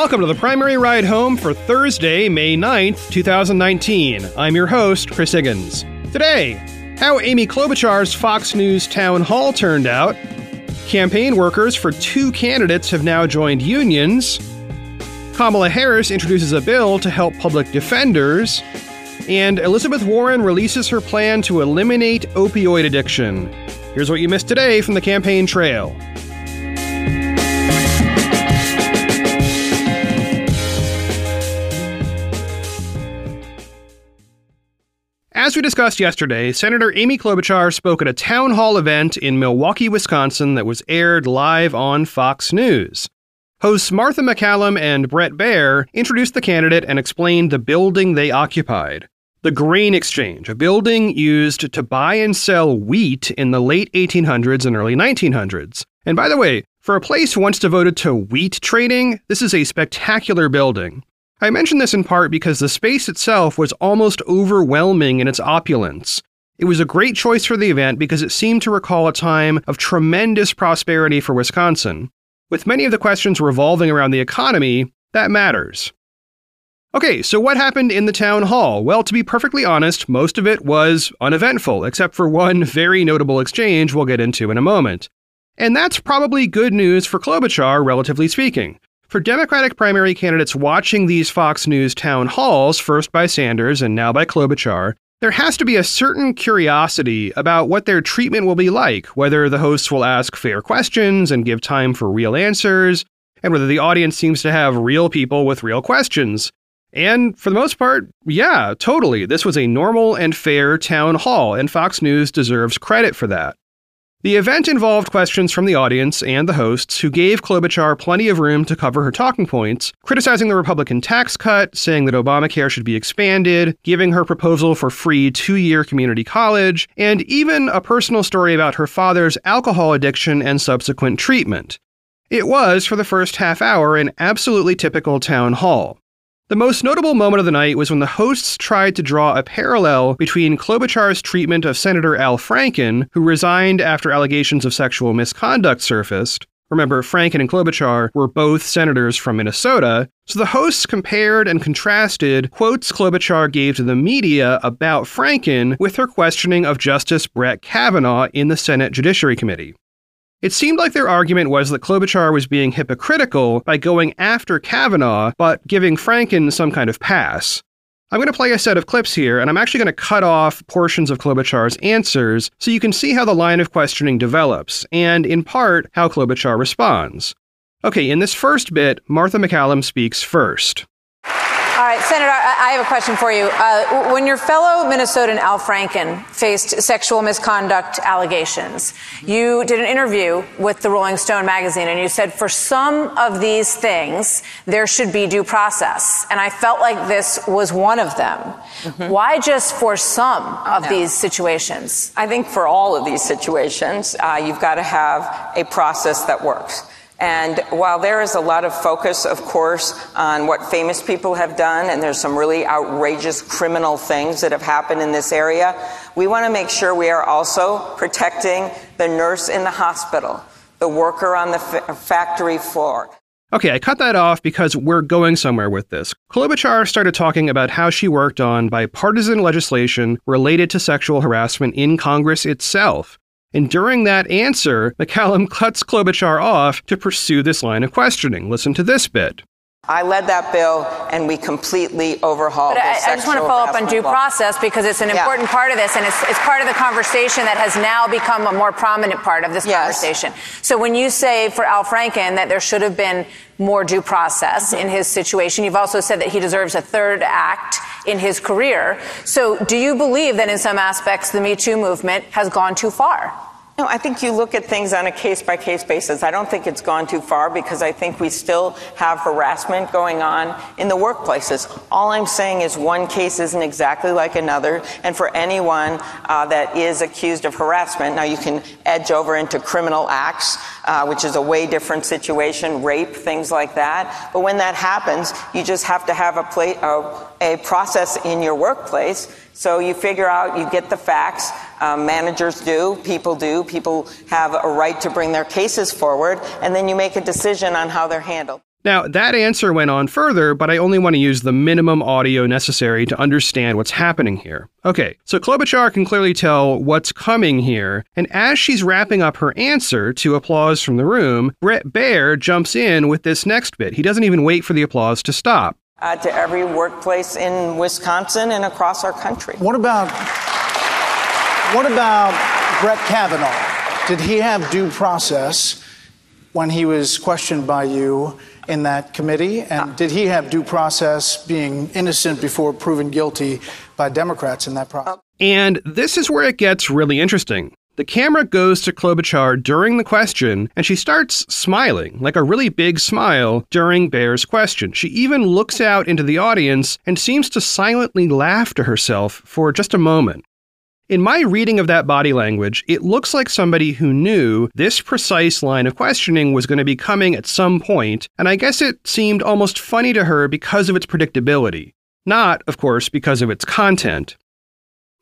welcome to the primary ride home for Thursday, May 9th, 2019. I'm your host, Chris Higgins. Today, how Amy Klobuchar's Fox News town hall turned out, campaign workers for two candidates have now joined unions, Kamala Harris introduces a bill to help public defenders, and Elizabeth Warren releases her plan to eliminate opioid addiction. Here's what you missed today from the campaign trail. We discussed yesterday, Senator Amy Klobuchar spoke at a town hall event in Milwaukee, Wisconsin that was aired live on Fox News. Hosts Martha MacCallum and Bret Baier introduced the candidate and explained the building they occupied. The Grain Exchange, a building used to buy and sell wheat in the late 1800s and early 1900s. And by the way, for a place once devoted to wheat trading, this is a spectacular building. I mention this in part because the space itself was almost overwhelming in its opulence. It was a great choice for the event because it seemed to recall a time of tremendous prosperity for Wisconsin. With many of the questions revolving around the economy, that matters. Okay, so what happened in the town hall? Well, to be perfectly honest, most of it was uneventful, except for one very notable exchange we'll get into in a moment. And that's probably good news for Klobuchar, relatively speaking. For Democratic primary candidates watching these Fox News town halls, first by Sanders and now by Klobuchar, there has to be a certain curiosity about what their treatment will be like, whether the hosts will ask fair questions and give time for real answers, and whether the audience seems to have real people with real questions. And for the most part, yeah, totally. This was a normal and fair town hall, and Fox News deserves credit for that. The event involved questions from the audience and the hosts, who gave Klobuchar plenty of room to cover her talking points, criticizing the Republican tax cut, saying that Obamacare should be expanded, giving her proposal for free two year community college, and even a personal story about her father's alcohol addiction and subsequent treatment. It was, for the first half hour, an absolutely typical town hall. The most notable moment of the night was when the hosts tried to draw a parallel between Klobuchar's treatment of Senator Al Franken, who resigned after allegations of sexual misconduct surfaced. Remember, Franken and Klobuchar were both senators from Minnesota, so the hosts compared and contrasted quotes Klobuchar gave to the media about Franken with her questioning of Justice Brett Kavanaugh in the Senate Judiciary Committee. It seemed like their argument was that Klobuchar was being hypocritical by going after Kavanaugh, but giving Franken some kind of pass. I'm going to play a set of clips here, and I'm actually going to cut off portions of Klobuchar's answers so you can see how the line of questioning develops, and in part, how Klobuchar responds. Okay, in this first bit, Martha MacCallum speaks first. All right, Senator, I have a question for you. Uh, when your fellow Minnesotan Al Franken faced sexual misconduct allegations, you did an interview with the Rolling Stone magazine and you said for some of these things, there should be due process. And I felt like this was one of them. Mm-hmm. Why just for some of no. these situations? I think for all of these situations, uh, you've got to have a process that works. And while there is a lot of focus, of course, on what famous people have done, and there's some really outrageous criminal things that have happened in this area, we want to make sure we are also protecting the nurse in the hospital, the worker on the f- factory floor. Okay, I cut that off because we're going somewhere with this. Klobuchar started talking about how she worked on bipartisan legislation related to sexual harassment in Congress itself. And during that answer, MacCallum cuts Klobuchar off to pursue this line of questioning. Listen to this bit. I led that bill, and we completely overhauled. But I, I just want to follow up on due law. process because it's an yeah. important part of this, and it's, it's, part of the conversation that has now become a more prominent part of this yes. conversation. So when you say for Al Franken that there should have been more due process mm-hmm. in his situation, you've also said that he deserves a third act in his career. So do you believe that in some aspects the Me Too movement has gone too far? No, I think you look at things on a case by case basis. I don't think it's gone too far because I think we still have harassment going on in the workplaces. All I'm saying is one case isn't exactly like another. And for anyone uh, that is accused of harassment, now you can edge over into criminal acts, uh, which is a way different situation, rape, things like that. But when that happens, you just have to have a, play, a process in your workplace so you figure out, you get the facts. Um, managers do, people do. People have a right to bring their cases forward, and then you make a decision on how they're handled. Now, that answer went on further, but I only want to use the minimum audio necessary to understand what's happening here. Okay, so Klobuchar can clearly tell what's coming here, and as she's wrapping up her answer to applause from the room, Bret Baier jumps in with this next bit. He doesn't even wait for the applause to stop. Uh, to every workplace in Wisconsin and across our country. What about what about Brett Kavanaugh? Did he have due process when he was questioned by you in that committee? And uh. did he have due process being innocent before proven guilty by Democrats in that process? Uh, and this is where it gets really interesting. The camera goes to Klobuchar during the question, and she starts smiling, like a really big smile, during Baier's question. She even looks out into the audience and seems to silently laugh to herself for just a moment. In my reading of that body language, it looks like somebody who knew this precise line of questioning was going to be coming at some point, and I guess it seemed almost funny to her because of its predictability. Not, of course, because of its content.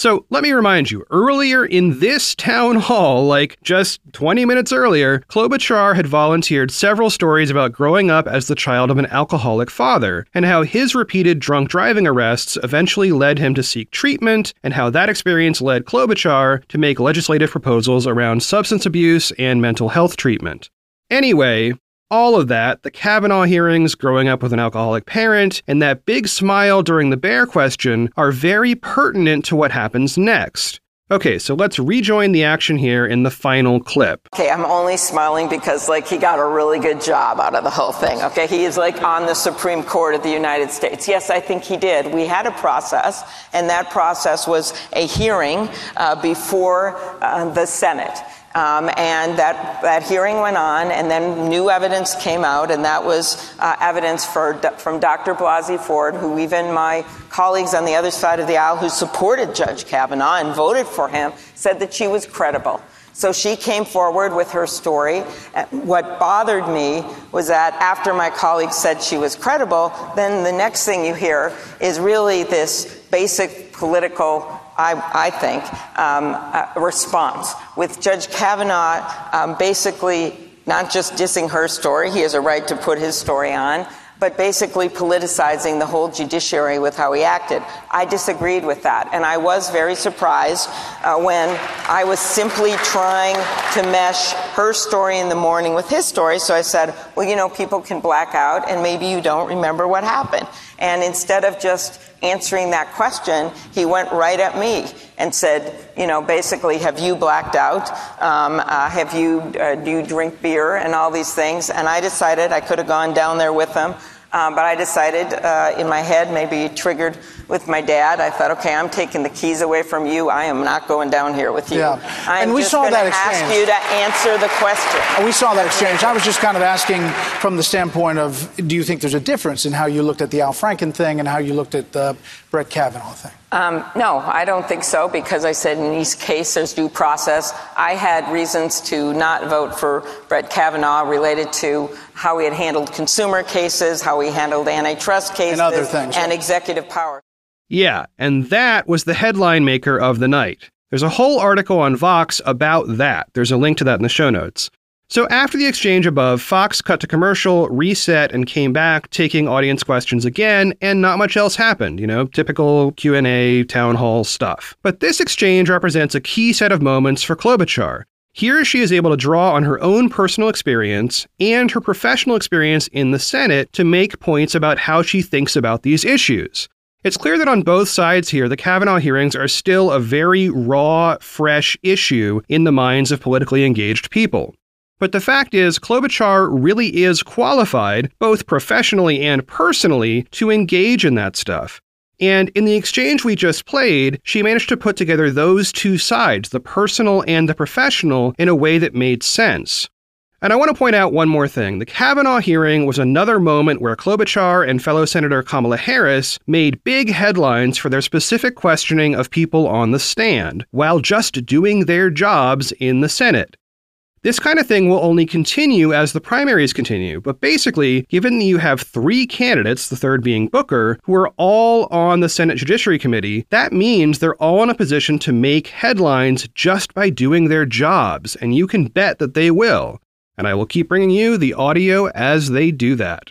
So let me remind you earlier in this town hall, like just 20 minutes earlier, Klobuchar had volunteered several stories about growing up as the child of an alcoholic father, and how his repeated drunk driving arrests eventually led him to seek treatment, and how that experience led Klobuchar to make legislative proposals around substance abuse and mental health treatment. Anyway, all of that, the Kavanaugh hearings, growing up with an alcoholic parent, and that big smile during the Baier question are very pertinent to what happens next. Okay, so let's rejoin the action here in the final clip. Okay, I'm only smiling because like he got a really good job out of the whole thing. Okay, he is like on the Supreme Court of the United States. Yes, I think he did. We had a process, and that process was a hearing uh, before uh, the Senate. Um, and that, that hearing went on, and then new evidence came out, and that was uh, evidence for, from Dr. Blasey Ford, who even my colleagues on the other side of the aisle who supported Judge Kavanaugh and voted for him said that she was credible. So she came forward with her story. What bothered me was that after my colleagues said she was credible, then the next thing you hear is really this basic political I, I think, um, a response with Judge Kavanaugh um, basically not just dissing her story, he has a right to put his story on, but basically politicizing the whole judiciary with how he acted. I disagreed with that, and I was very surprised uh, when I was simply trying to mesh her story in the morning with his story. So I said, well, you know, people can black out, and maybe you don't remember what happened. And instead of just answering that question, he went right at me and said, you know, basically, have you blacked out? Um, uh, have you, uh, do you drink beer and all these things? And I decided I could have gone down there with him. Um, but I decided uh, in my head, maybe triggered with my dad, I thought, okay, I'm taking the keys away from you. I am not going down here with you. Yeah. I'm and we saw that exchange. ask you to answer the question. We saw that exchange. I was just kind of asking from the standpoint of do you think there's a difference in how you looked at the Al Franken thing and how you looked at the Brett Kavanaugh thing? Um, no, I don't think so because I said in each case there's due process. I had reasons to not vote for Brett Kavanaugh related to how he had handled consumer cases, how he handled antitrust cases, and other things, and executive power. Yeah, and that was the headline maker of the night. There's a whole article on Vox about that. There's a link to that in the show notes. So after the exchange above, Fox cut to commercial, reset, and came back, taking audience questions again, and not much else happened. You know, typical Q&A, town hall stuff. But this exchange represents a key set of moments for Klobuchar. Here she is able to draw on her own personal experience and her professional experience in the Senate to make points about how she thinks about these issues. It's clear that on both sides here, the Kavanaugh hearings are still a very raw, fresh issue in the minds of politically engaged people. But the fact is, Klobuchar really is qualified, both professionally and personally, to engage in that stuff. And in the exchange we just played, she managed to put together those two sides, the personal and the professional, in a way that made sense. And I want to point out one more thing. The Kavanaugh hearing was another moment where Klobuchar and fellow Senator Kamala Harris made big headlines for their specific questioning of people on the stand, while just doing their jobs in the Senate. This kind of thing will only continue as the primaries continue, but basically, given that you have three candidates, the third being Booker, who are all on the Senate Judiciary Committee, that means they're all in a position to make headlines just by doing their jobs, and you can bet that they will. And I will keep bringing you the audio as they do that.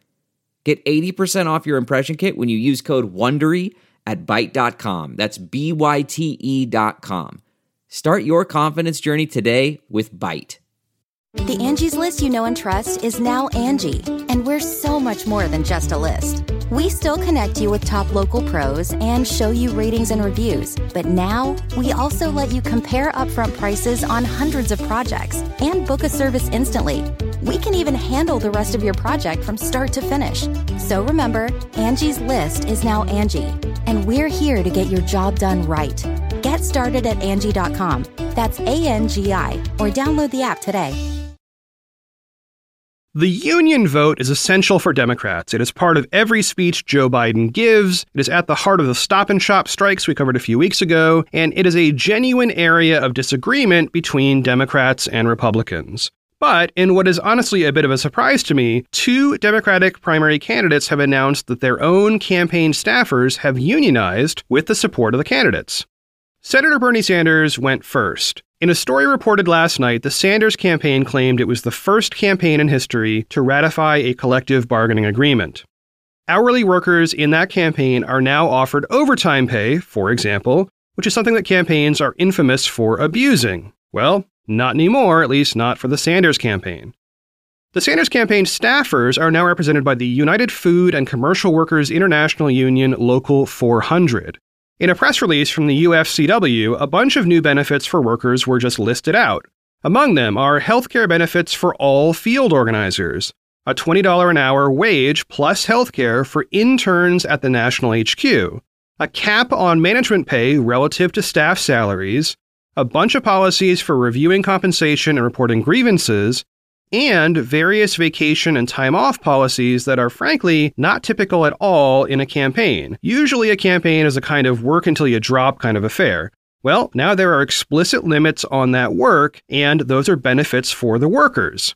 Get 80% off your impression kit when you use code WONDERY at Byte.com. That's B-Y-T-E dot com. Start your confidence journey today with Byte. The Angie's list you know and trust is now Angie, and we're so much more than just a list. We still connect you with top local pros and show you ratings and reviews, but now we also let you compare upfront prices on hundreds of projects and book a service instantly. We can even handle the rest of your project from start to finish. So remember, Angie's list is now Angie, and we're here to get your job done right. Get started at Angie.com. That's A N G I, or download the app today. The union vote is essential for Democrats. It is part of every speech Joe Biden gives. It is at the heart of the stop and shop strikes we covered a few weeks ago, and it is a genuine area of disagreement between Democrats and Republicans. But in what is honestly a bit of a surprise to me, two Democratic primary candidates have announced that their own campaign staffers have unionized with the support of the candidates. Senator Bernie Sanders went first. In a story reported last night, the Sanders campaign claimed it was the first campaign in history to ratify a collective bargaining agreement. Hourly workers in that campaign are now offered overtime pay, for example, which is something that campaigns are infamous for abusing. Well, not anymore, at least not for the Sanders campaign. The Sanders campaign staffers are now represented by the United Food and Commercial Workers International Union Local 400. In a press release from the UFCW, a bunch of new benefits for workers were just listed out. Among them are healthcare benefits for all field organizers, a $20 an hour wage plus healthcare for interns at the national HQ, a cap on management pay relative to staff salaries, a bunch of policies for reviewing compensation and reporting grievances, and various vacation and time off policies that are frankly not typical at all in a campaign. Usually, a campaign is a kind of work until you drop kind of affair. Well, now there are explicit limits on that work, and those are benefits for the workers.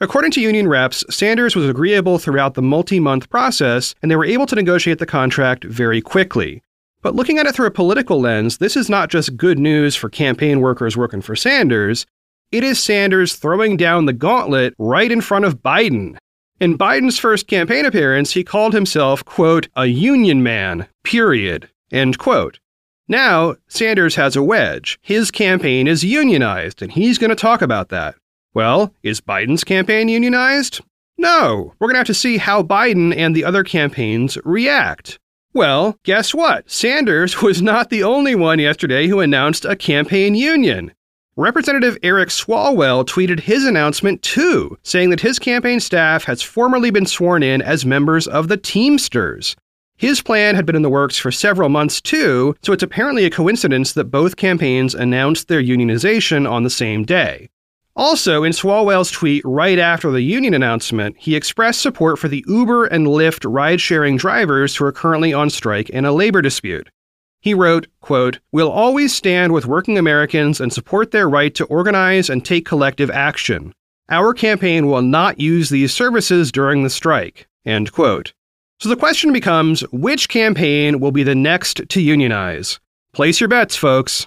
According to union reps, Sanders was agreeable throughout the multi month process, and they were able to negotiate the contract very quickly. But looking at it through a political lens, this is not just good news for campaign workers working for Sanders, it is Sanders throwing down the gauntlet right in front of Biden. In Biden's first campaign appearance, he called himself, quote, a union man, period, end quote. Now, Sanders has a wedge. His campaign is unionized, and he's going to talk about that. Well, is Biden's campaign unionized? No. We're going to have to see how Biden and the other campaigns react. Well, guess what? Sanders was not the only one yesterday who announced a campaign union. Representative Eric Swalwell tweeted his announcement too, saying that his campaign staff has formally been sworn in as members of the Teamsters. His plan had been in the works for several months too, so it's apparently a coincidence that both campaigns announced their unionization on the same day. Also, in Swalwell's tweet right after the union announcement, he expressed support for the Uber and Lyft ride sharing drivers who are currently on strike in a labor dispute. He wrote, quote, We'll always stand with working Americans and support their right to organize and take collective action. Our campaign will not use these services during the strike. End quote. So the question becomes which campaign will be the next to unionize? Place your bets, folks.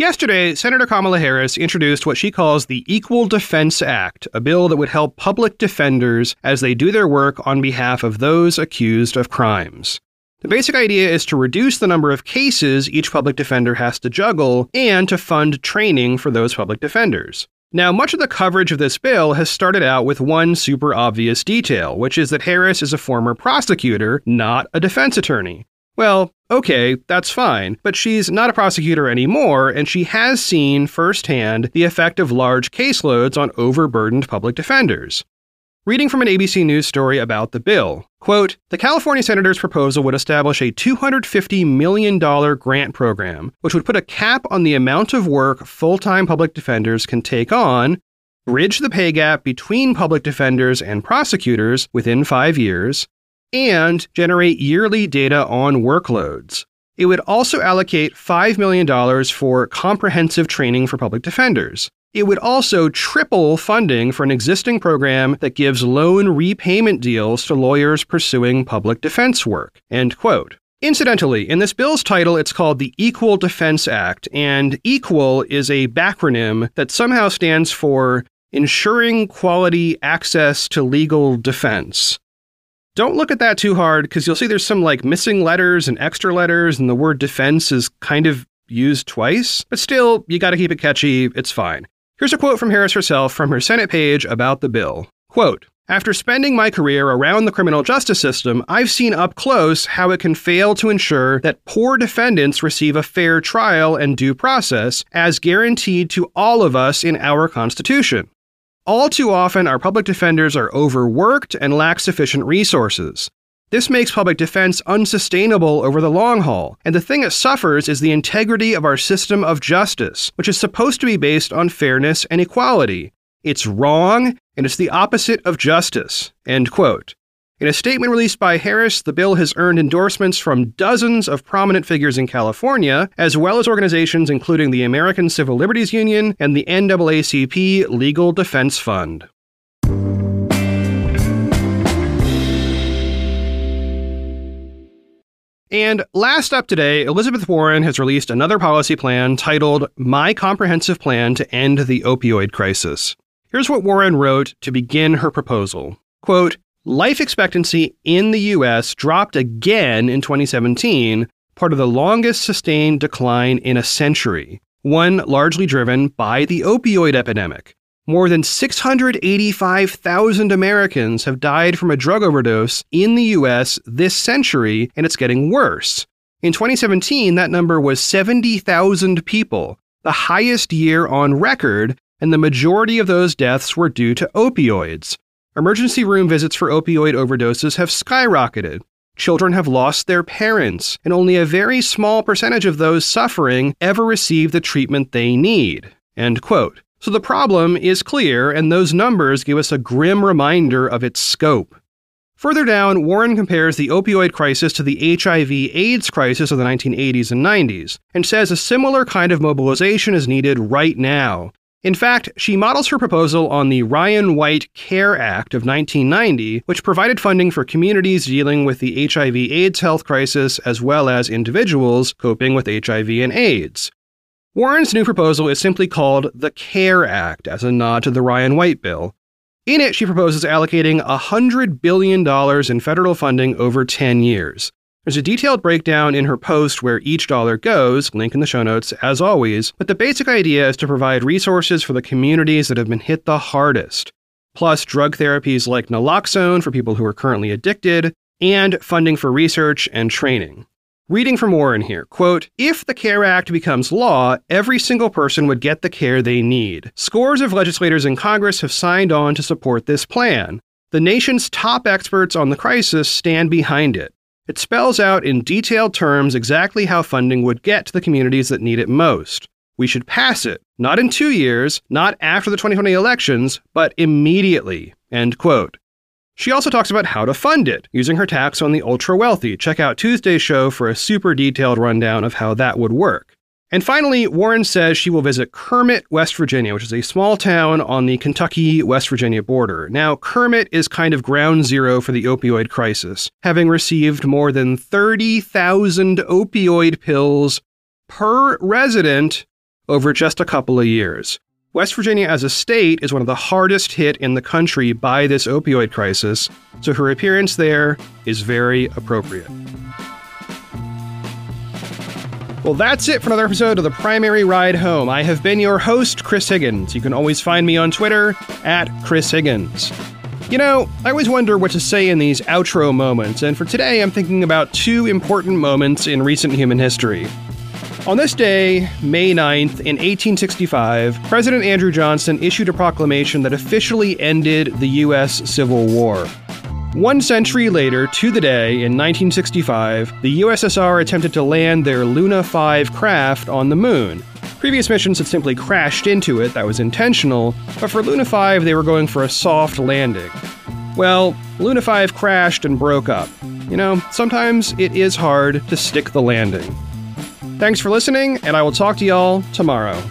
Yesterday, Senator Kamala Harris introduced what she calls the Equal Defense Act, a bill that would help public defenders as they do their work on behalf of those accused of crimes. The basic idea is to reduce the number of cases each public defender has to juggle and to fund training for those public defenders. Now, much of the coverage of this bill has started out with one super obvious detail, which is that Harris is a former prosecutor, not a defense attorney. Well, okay, that's fine, but she's not a prosecutor anymore, and she has seen firsthand the effect of large caseloads on overburdened public defenders. Reading from an ABC News story about the bill, quote, the California senator's proposal would establish a $250 million grant program, which would put a cap on the amount of work full time public defenders can take on, bridge the pay gap between public defenders and prosecutors within five years, and generate yearly data on workloads. It would also allocate $5 million for comprehensive training for public defenders. It would also triple funding for an existing program that gives loan repayment deals to lawyers pursuing public defense work. End quote. Incidentally, in this bill's title, it's called the Equal Defense Act, and EQUAL is a backronym that somehow stands for Ensuring Quality Access to Legal Defense. Don't look at that too hard because you'll see there's some like missing letters and extra letters, and the word defense is kind of used twice. But still, you gotta keep it catchy, it's fine. Here's a quote from Harris herself from her Senate page about the bill. Quote, after spending my career around the criminal justice system, I've seen up close how it can fail to ensure that poor defendants receive a fair trial and due process as guaranteed to all of us in our Constitution. All too often, our public defenders are overworked and lack sufficient resources. This makes public defense unsustainable over the long haul, and the thing it suffers is the integrity of our system of justice, which is supposed to be based on fairness and equality. It's wrong, and it's the opposite of justice. End quote. In a statement released by Harris, the bill has earned endorsements from dozens of prominent figures in California, as well as organizations including the American Civil Liberties Union and the NAACP Legal Defense Fund. And last up today, Elizabeth Warren has released another policy plan titled My Comprehensive Plan to End the Opioid Crisis. Here's what Warren wrote to begin her proposal. Quote, Life expectancy in the US dropped again in 2017, part of the longest sustained decline in a century, one largely driven by the opioid epidemic. More than 685,000 Americans have died from a drug overdose in the US this century, and it's getting worse. In 2017, that number was 70,000 people, the highest year on record, and the majority of those deaths were due to opioids. Emergency room visits for opioid overdoses have skyrocketed. Children have lost their parents, and only a very small percentage of those suffering ever receive the treatment they need. End quote. So the problem is clear, and those numbers give us a grim reminder of its scope. Further down, Warren compares the opioid crisis to the HIV AIDS crisis of the 1980s and 90s, and says a similar kind of mobilization is needed right now. In fact, she models her proposal on the Ryan White CARE Act of 1990, which provided funding for communities dealing with the HIV AIDS health crisis as well as individuals coping with HIV and AIDS. Warren's new proposal is simply called the CARE Act as a nod to the Ryan White bill. In it, she proposes allocating $100 billion in federal funding over 10 years. There's a detailed breakdown in her post where each dollar goes, link in the show notes, as always, but the basic idea is to provide resources for the communities that have been hit the hardest, plus drug therapies like naloxone for people who are currently addicted, and funding for research and training. Reading from Warren here, quote, if the CARE Act becomes law, every single person would get the care they need. Scores of legislators in Congress have signed on to support this plan. The nation's top experts on the crisis stand behind it. It spells out in detailed terms exactly how funding would get to the communities that need it most. We should pass it, not in two years, not after the 2020 elections, but immediately. End quote. She also talks about how to fund it, using her tax on the ultra wealthy. Check out Tuesday's show for a super detailed rundown of how that would work. And finally, Warren says she will visit Kermit, West Virginia, which is a small town on the Kentucky West Virginia border. Now, Kermit is kind of ground zero for the opioid crisis, having received more than 30,000 opioid pills per resident over just a couple of years. West Virginia as a state is one of the hardest hit in the country by this opioid crisis, so her appearance there is very appropriate. Well, that's it for another episode of The Primary Ride Home. I have been your host, Chris Higgins. You can always find me on Twitter at Chris Higgins. You know, I always wonder what to say in these outro moments, and for today I'm thinking about two important moments in recent human history. On this day, May 9th, in 1865, President Andrew Johnson issued a proclamation that officially ended the U.S. Civil War. One century later, to the day, in 1965, the USSR attempted to land their Luna 5 craft on the moon. Previous missions had simply crashed into it, that was intentional, but for Luna 5, they were going for a soft landing. Well, Luna 5 crashed and broke up. You know, sometimes it is hard to stick the landing. Thanks for listening, and I will talk to y'all tomorrow.